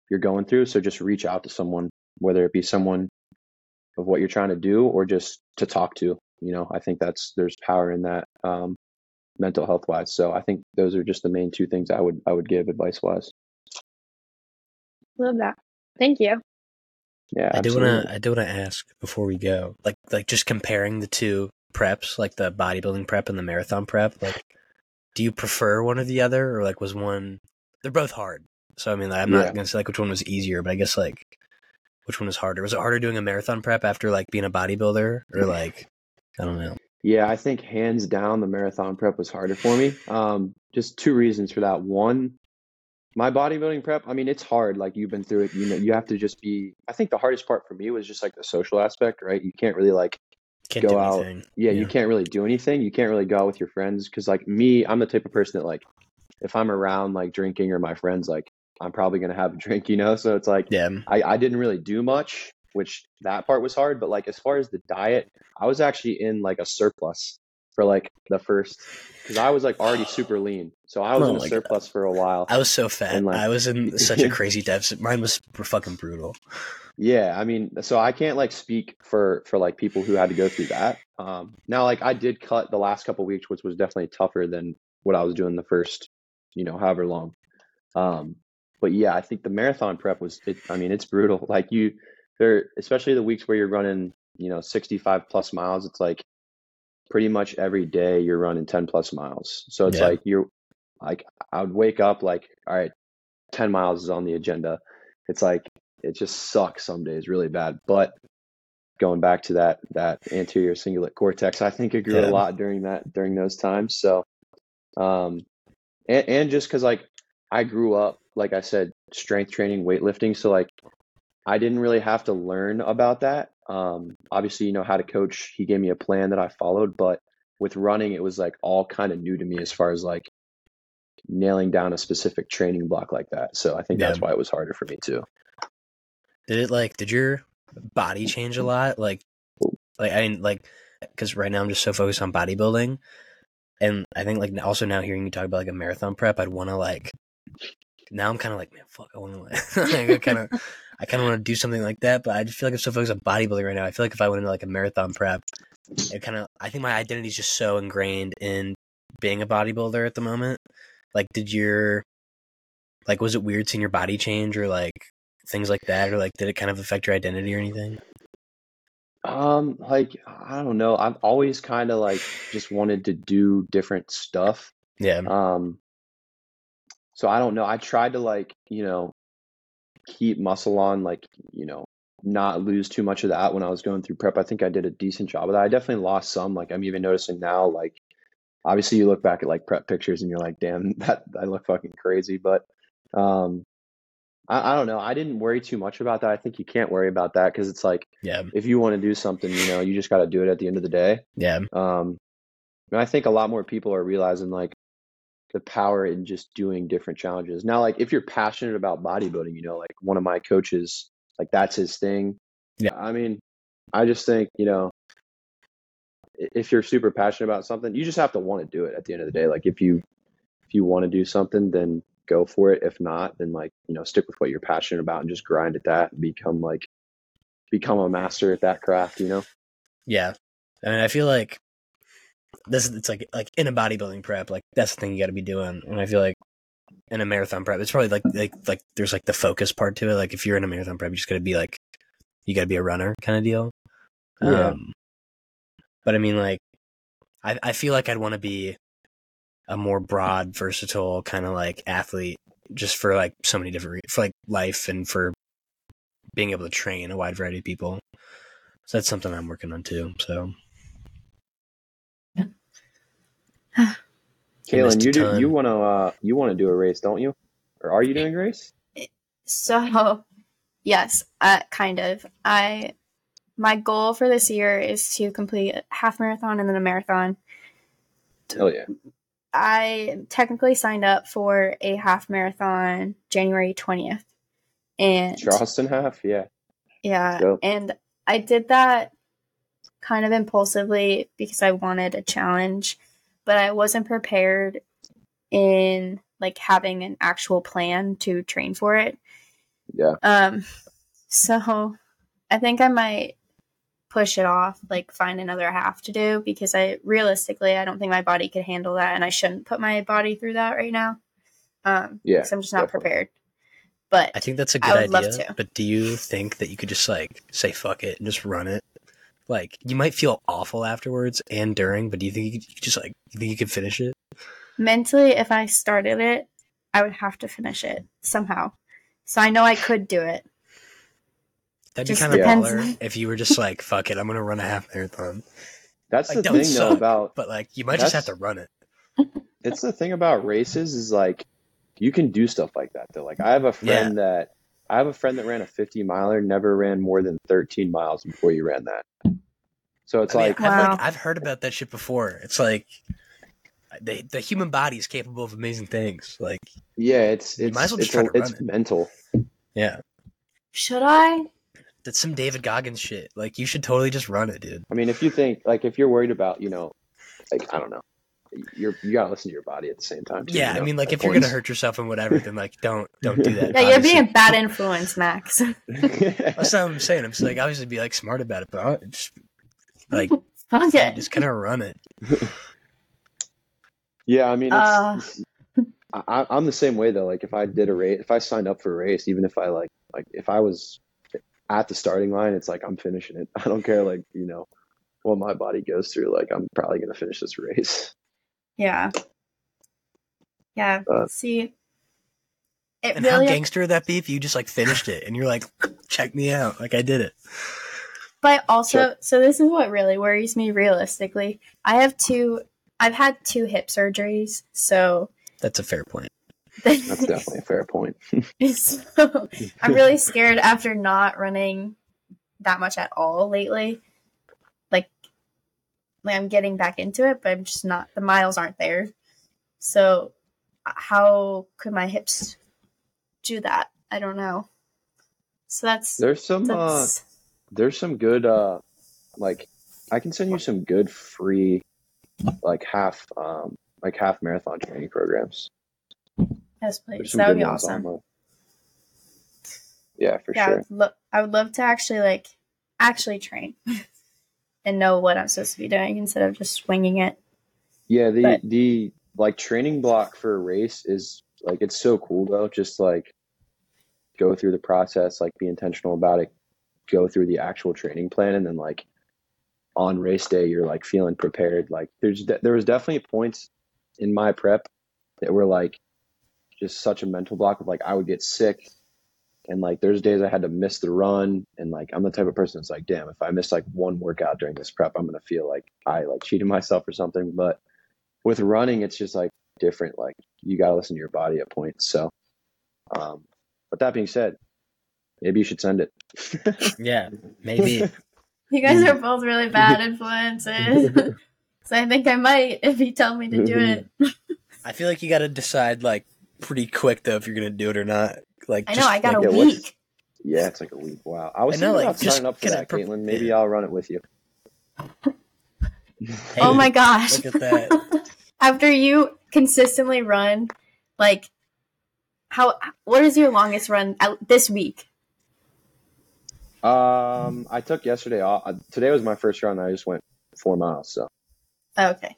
you're going through so just reach out to someone whether it be someone of what you're trying to do or just to talk to you know i think that's there's power in that um, mental health wise so i think those are just the main two things i would i would give advice wise Love that. Thank you. Yeah I do want to. I do want to ask before we go, like, like just comparing the two preps, like the bodybuilding prep and the marathon prep. Like, do you prefer one or the other, or like was one? They're both hard. So I mean, like, I'm not Yeah. gonna say like which one was easier, but I guess like which one was harder? Was it harder doing a marathon prep after like being a bodybuilder, or like I don't know. Yeah, I think hands down the marathon prep was harder for me. Um, just two reasons for that. One, my bodybuilding prep, I mean, it's hard. Like you've been through it, you know, you have to just be. I think the hardest part for me was just like the social aspect, right? You can't really like, Can't Go do out. anything. yeah, you can't really do anything. You can't really go out with your friends because, like me, I'm the type of person that like, if I'm around like drinking or my friends, like I'm probably gonna have a drink, you know. So it's like Yeah. I, I didn't really do much, which that part was hard. But like as far as the diet, I was actually in like a surplus for like the first because I was like already super lean, so I was in a surplus for a while. I was so fat. Like- I was in such a crazy deficit. Mine was fucking brutal. Yeah, I mean, so I can't like speak for for like people who had to go through that. Um, now, like I did cut the last couple weeks, which was definitely tougher than what I was doing the first, you know, however long. Um, but yeah, I think the marathon prep was. It, I mean, it's brutal. Like you, there, especially the weeks where you're running, you know, 65 plus miles. It's like pretty much every day you're running 10 plus miles. So it's Yeah. like you're like I would wake up like, all right, 10 miles is on the agenda. It's like it just sucks some days really bad. But going back to that that anterior cingulate cortex. I think it grew Yeah. a lot during that during those times. So, um, and, and just because like I grew up, like I said, strength training, weightlifting. So like I didn't really have to learn about that. Um, obviously, you know how to coach. He gave me a plan that I followed, but with running, it was like all kind of new to me as far as like nailing down a specific training block like that. So I think that's why it was harder for me too. Did it like? Did your body change a lot? Like, like I mean, like, because right now I'm just so focused on bodybuilding, and I think like also now hearing you talk about like a marathon prep, I'd want to like. Now I'm kind of like, man, fuck, I want to like, kind of, I kind of want to do something like that, but I just feel like I'm so focused on bodybuilding right now. I feel like if I went into like a marathon prep, it kind of, I think my identity is just so ingrained in being a bodybuilder at the moment. Like, did your, like, was it weird seeing your body change or like things like that, or like did it kind of affect your identity or anything? Um, like I don't know. I've always kind of like just wanted to do different stuff. Yeah, Um, so I don't know. I tried to like, you know, keep muscle on, like, you know, not lose too much of that when I was going through prep. I think I did a decent job of that. I definitely lost some. Like I'm even noticing now, like obviously you look back at like prep pictures and you're like, damn, that I look fucking crazy. But um I, I don't know. I didn't worry too much about that. I think you can't worry about that because it's like yeah, if you want to do something, you know, you just got to do it at the end of the day. yeah, Um, and I think a lot more people are realizing like the power in just doing different challenges. Now, like if you're passionate about bodybuilding, you know, like one of my coaches, like that's his thing. Yeah. I mean, I just think, you know, if you're super passionate about something, you just have to want to do it at the end of the day. Like if you if you want to do something, then go for it. If not, then like, you know, stick with what you're passionate about and just grind at that and become like become a master at that craft, you know? yeah. I mean, I feel like this. It's like like in a bodybuilding prep, like that's the thing you got to be doing. And I feel like in a marathon prep, it's probably like like like there's like the focus part to it. Like if you're in a marathon prep, you just got to be like you got to be a runner kind of deal. Yeah. Um, but I mean, like, I I feel like I'd want to be a more broad, versatile kind of like athlete, just for like so many different re- for like life and for being able to train a wide variety of people. So that's something I'm working on too. So Caitlin, you do you want to uh you want to do a race, don't you? Or are you doing a race? So, yes, uh, kind of. I my goal for this year is to complete a half marathon and then a marathon. Hell yeah. I technically signed up for a half marathon January 20th. And Charleston half, yeah. yeah, and I did that kind of impulsively because I wanted a challenge, but I wasn't prepared in like having an actual plan to train for it. Yeah. Um, so I think I might push it off, like find another half to do because I realistically I don't think my body could handle that, and I shouldn't put my body through that right now. Um, Yeah, because I'm just not definitely. prepared. But I think that's a good would love idea. to. But do you think that you could just like say fuck it and just run it? Like you might feel awful afterwards and during, but do you think you could just like you think you could finish it? mentally, if I started it, I would have to finish it somehow. So I know I could do it. That'd be Just kind of baller if you were just like fuck it, I'm gonna run a half marathon. That's Like, the don't thing though about But like you might just have to run it. it's the thing about races is like you can do stuff like that though. Like I have a friend that I have a friend that ran a 50 miler, never ran more than 13 miles before you ran that. So it's I mean, like I've, Wow. like I've heard about that shit before. It's like the the human body is capable of amazing things. Like yeah, it's it's might as well just it's, try to it's run it. mental. yeah, Should I? that's some David Goggins shit. Like you should totally just run it, dude. I mean, if you think like if you're worried about, you know, like I don't know, you're you gotta listen to your body at the same time. Too, Yeah, you I mean, like at if you're gonna hurt yourself and whatever, then like don't don't do that. Yeah, you're obviously. being a bad influence, Max. That's not what I'm saying. I'm just like obviously be like smart about it, but I just like okay. just kind of run it. Yeah, I mean, Uh. it's, I, I'm the same way though. Like if I did a race, if I signed up for a race, even if I like, like if I was at the starting line, it's like I'm finishing it. I don't care, like you know, what my body goes through. Like I'm probably gonna finish this race. Yeah. Yeah. Uh, See, it And how gangster would that be if you just like finished it and you're like, check me out, like I did it. But also, Sure. so this is what really worries me realistically. I have two, I've had two hip surgeries. So That's a fair point. That's definitely a fair point. so I'm really scared after not running that much at all lately. Like, like I'm getting back into it, but I'm just not, the miles aren't there. So, how could my hips do that? I don't know. So that's, There's some uh, that's there's some good uh like I can send you some good free like half um like half marathon training programs. yes, please. That would be awesome. Yeah, for yeah, I sure. would, lo- I would love to actually like actually train and know what I'm supposed to be doing instead of just swinging it. Yeah, the But- the like training block for a race is like it's so cool though. Just like go through the process, like be intentional about it, go through the actual training plan, and then like on race day you're like feeling prepared. Like there's de- there was definitely points in my prep that were like just such a mental block of like I would get sick. And like there's days I had to miss the run and like I'm the type of person that's like, damn, if I miss like one workout during this prep, I'm gonna feel like I like cheated myself or something. But with running, it's just like different. Like you got to listen to your body at points. So, um, but that being said, maybe you should send it. Yeah, maybe. You guys mm. are both really bad influences. so I think I might if you tell me to do it. I feel like you got to decide like pretty quick though if you're gonna do it or not. Like I know, just, I got like, a yeah, what's- week. yeah, it's like a week. Wow. I was I know, thinking like, about just signing up for that, it pre- Caitlin. Maybe I'll run it with you. hey, oh my gosh. Look at that. After you consistently run, like, how, what is your longest run out this week? Um, I took yesterday off. Uh, Today was my first run. I just went four miles. So Oh, okay.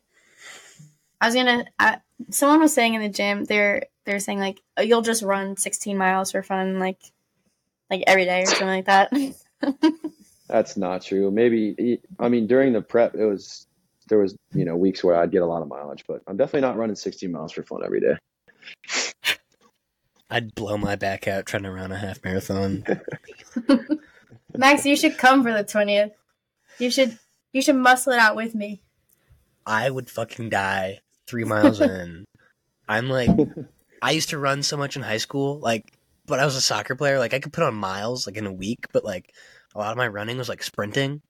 I was gonna. I, someone was saying in the gym, they're they're saying like oh, you'll just run 16 miles for fun, like like every day or something like that. that's not true. Maybe I mean during the prep, it was there was you know weeks where I'd get a lot of mileage, but I'm definitely not running 16 miles for fun every day. I'd blow my back out trying to run a half marathon. Max, you should come for the 20th. You should you should muscle it out with me. I would fucking die three miles in. I'm like, I used to run so much in high school, like, but I was a soccer player. Like, I could put on miles like in a week, but like, a lot of my running was like sprinting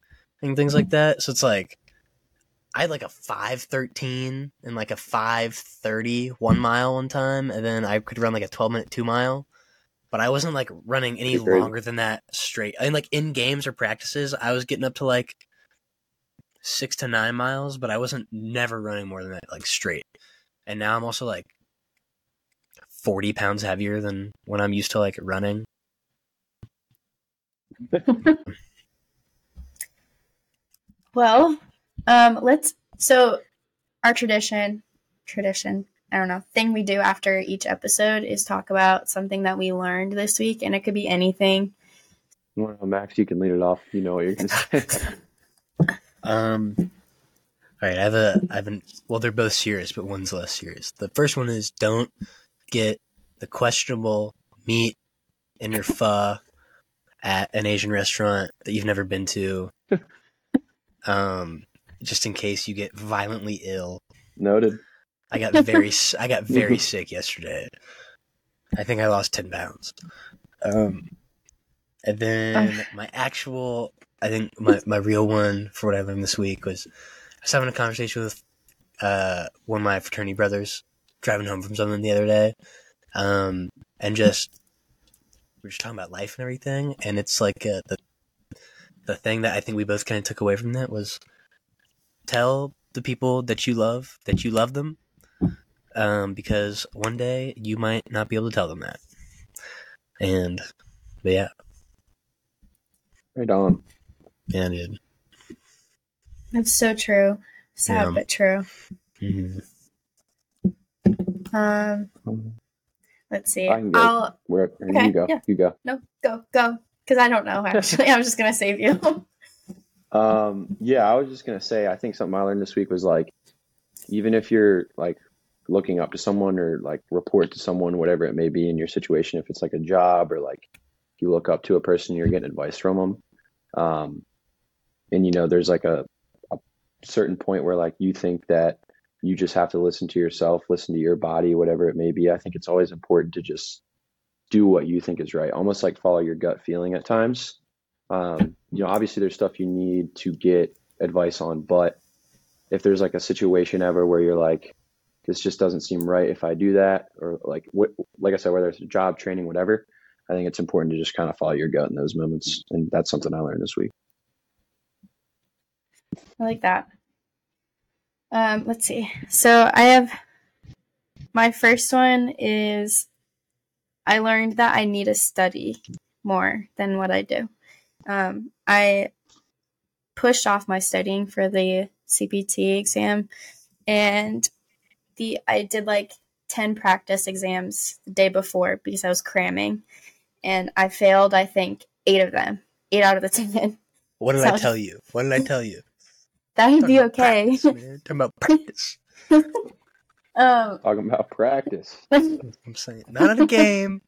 and things like that. So it's like, I had like a five thirteen and like a five thirty one mile one time, and then I could run like a twelve minute two mile. But I wasn't like running any longer than that straight. I mean, like in games or practices, I was getting up to like six to nine miles, but I wasn't never running more than that, like straight. And now I'm also like 40 pounds heavier than when I'm used to like running. Well, um, let's. So, our tradition, tradition, I don't know, thing we do after each episode is talk about something that we learned this week, and it could be anything. Well, Max, you can lead it off. You know what you're gonna say. Um, all right, I have a, I have an, well, they're both serious, but one's less serious. The first one is don't get the questionable meat in your pho at an Asian restaurant that you've never been to. Um, just in case you get violently ill. Noted. I got very I got very sick yesterday. I think I lost ten pounds. Um, and then my actual, I think my my real one for what I learned this week was I was having a conversation with uh one of my fraternity brothers driving home from something the other day, um, and just we were just talking about life and everything, and it's like uh, the the thing that I think we both kind of took away from that was tell the people that you love that you love them um, because one day you might not be able to tell them that. And, but yeah, Right on. yeah, dude. That's so true. Sad Yeah. but true. hmm Um, let's see. I can go. I'll Where Okay, you go. yeah. You go. no go go because I don't know actually. I was just gonna save you. Um, yeah, I was just gonna say, I think something I learned this week was like, even if you're like looking up to someone or like report to someone, whatever it may be in your situation, if it's like a job or like if you look up to a person, you're getting advice from them. Um, and you know there's like a, a certain point where like you think that you just have to listen to yourself listen to your body whatever it may be i think it's always important to just do what you think is right almost like follow your gut feeling at times um, you know obviously there's stuff you need to get advice on but if there's like a situation ever where you're like this just doesn't seem right if i do that or like what like i said whether it's a job training whatever i think it's important to just kind of follow your gut in those moments and that's something i learned this week I like that. Um, let's see. So I have my first one is I learned that I need to study more than what I do. Um, I pushed off my studying for the CPT exam, and the I did like ten practice exams the day before because I was cramming, and I failed. I think eight of them, eight out of the ten. What did So- I tell you? What did I tell you? That would be okay. practice, man. Talking about practice. um, talking about practice I'm saying not at a game.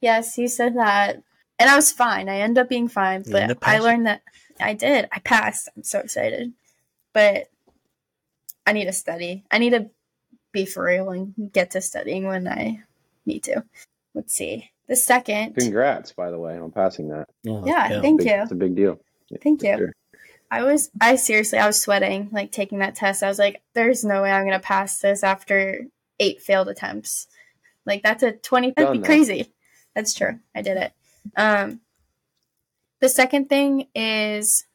Yes, you said that. And I was fine. I ended up being fine, but I learned that I did. I passed. I'm so excited. But I need to study. I need to be for real and get to studying when I need to. Let's see. The second. congrats by the way on passing that Yeah, yeah thank Big- you. it's a big deal Thank for you. sure. I was I seriously I was sweating like taking that test. I was like, there's no way I'm gonna pass this after eight failed attempts. Like that's a twenty that'd be that. crazy. That's true. I did it. Um the second thing is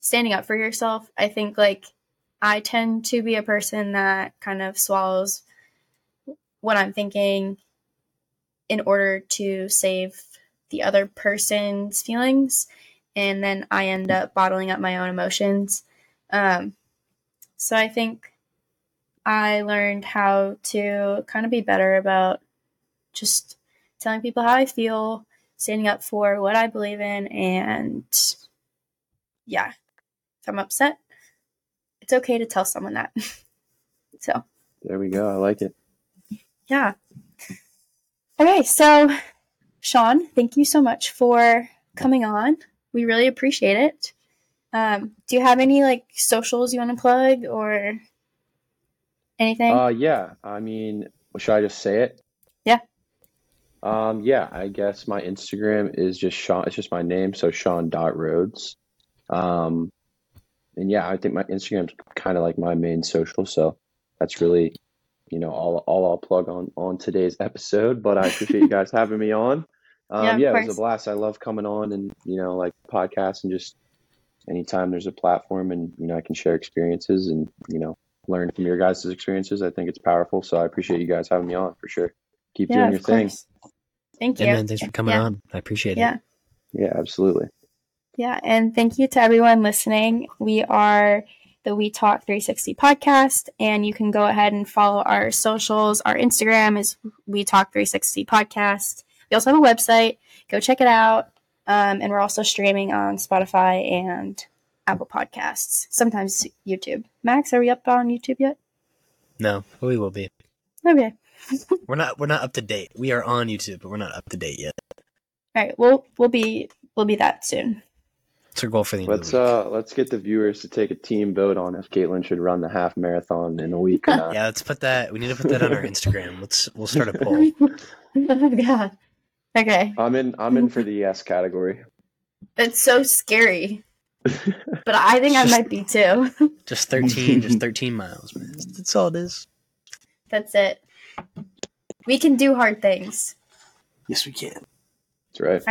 standing up for yourself. I think like I tend to be a person that kind of swallows what I'm thinking in order to save the other person's feelings and then I end up bottling up my own emotions. Um, so I think I learned how to kind of be better about just telling people how I feel, standing up for what I believe in, and yeah, if I'm upset, it's okay to tell someone that. so there we go i like it yeah. Okay, so Sean, thank you so much for coming on. We really appreciate it. Um, do you have any like socials you want to plug or anything? Uh, yeah. I mean, should I just say it? Yeah. Um, yeah. I guess my Instagram is just Sean. It's just my name, so Sean dot. Um, and yeah, I think my Instagram's kind of like my main social, so that's really, you know, all all I'll plug on on today's episode. But I appreciate you guys having me on. Um, Yeah, yeah, it was a blast. I love coming on and you know, like podcasts and just anytime there's a platform and you know I can share experiences and you know learn from your guys' experiences. I think it's powerful. So I appreciate you guys having me on for sure. Keep yeah, doing your of thing. Thank you. Yeah, man. Thanks for coming Yeah. on. I appreciate Yeah. it. Yeah, absolutely. Yeah, and thank you to everyone listening. We are the We Talk 360 podcast, and you can go ahead and follow our socials. Our Instagram is We Talk 360 podcast. We also have a website. Go check it out. Um, and we're also streaming on Spotify and Apple Podcasts, sometimes YouTube. Max, are we up on YouTube yet? No, we will be. Okay. We're not. We're not up to date. We are on YouTube, but we're not up to date yet. All right. We'll we'll be we'll be that soon. It's our goal for the end Let's of the week. uh let's get the viewers to take a team vote on if Caitlin should run the half marathon in a week or not. yeah, let's put that. We need to put that on our Instagram. Let's. We'll start a poll. oh God. Okay. I'm in I'm in for the yes category. It's so scary. But I think I might be too. Just thirteen. just thirteen miles, man. That's all it is. That's it. We can do hard things. Yes, we can. That's right.